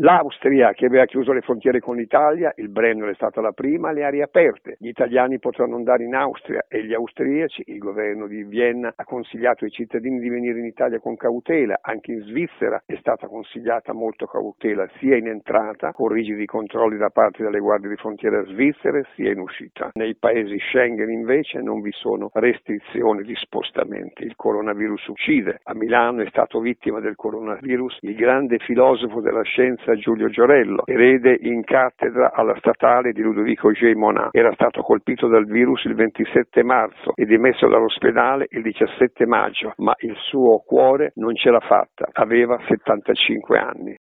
L'Austria che aveva chiuso le frontiere con l'Italia, il Brennero è stata la prima, le ha riaperte. Gli italiani potranno andare in Austria e gli austriaci, il governo di Vienna ha consigliato ai cittadini di venire in Italia con cautela, anche in Svizzera è stata consigliata molto cautela sia in entrata con rigidi controlli da parte delle guardie di frontiera svizzere sia in uscita. Nei paesi Schengen invece non vi sono restrizioni di spostamenti. Il coronavirus uccide. A Milano è stato vittima del coronavirus il grande filosofo della scienza Giulio Giorello, erede in cattedra alla statale di Ludovico G. Monà. Era stato colpito dal virus il 27 marzo e dimesso dall'ospedale il 17 maggio, ma il suo cuore non ce l'ha fatta. Aveva 75 anni.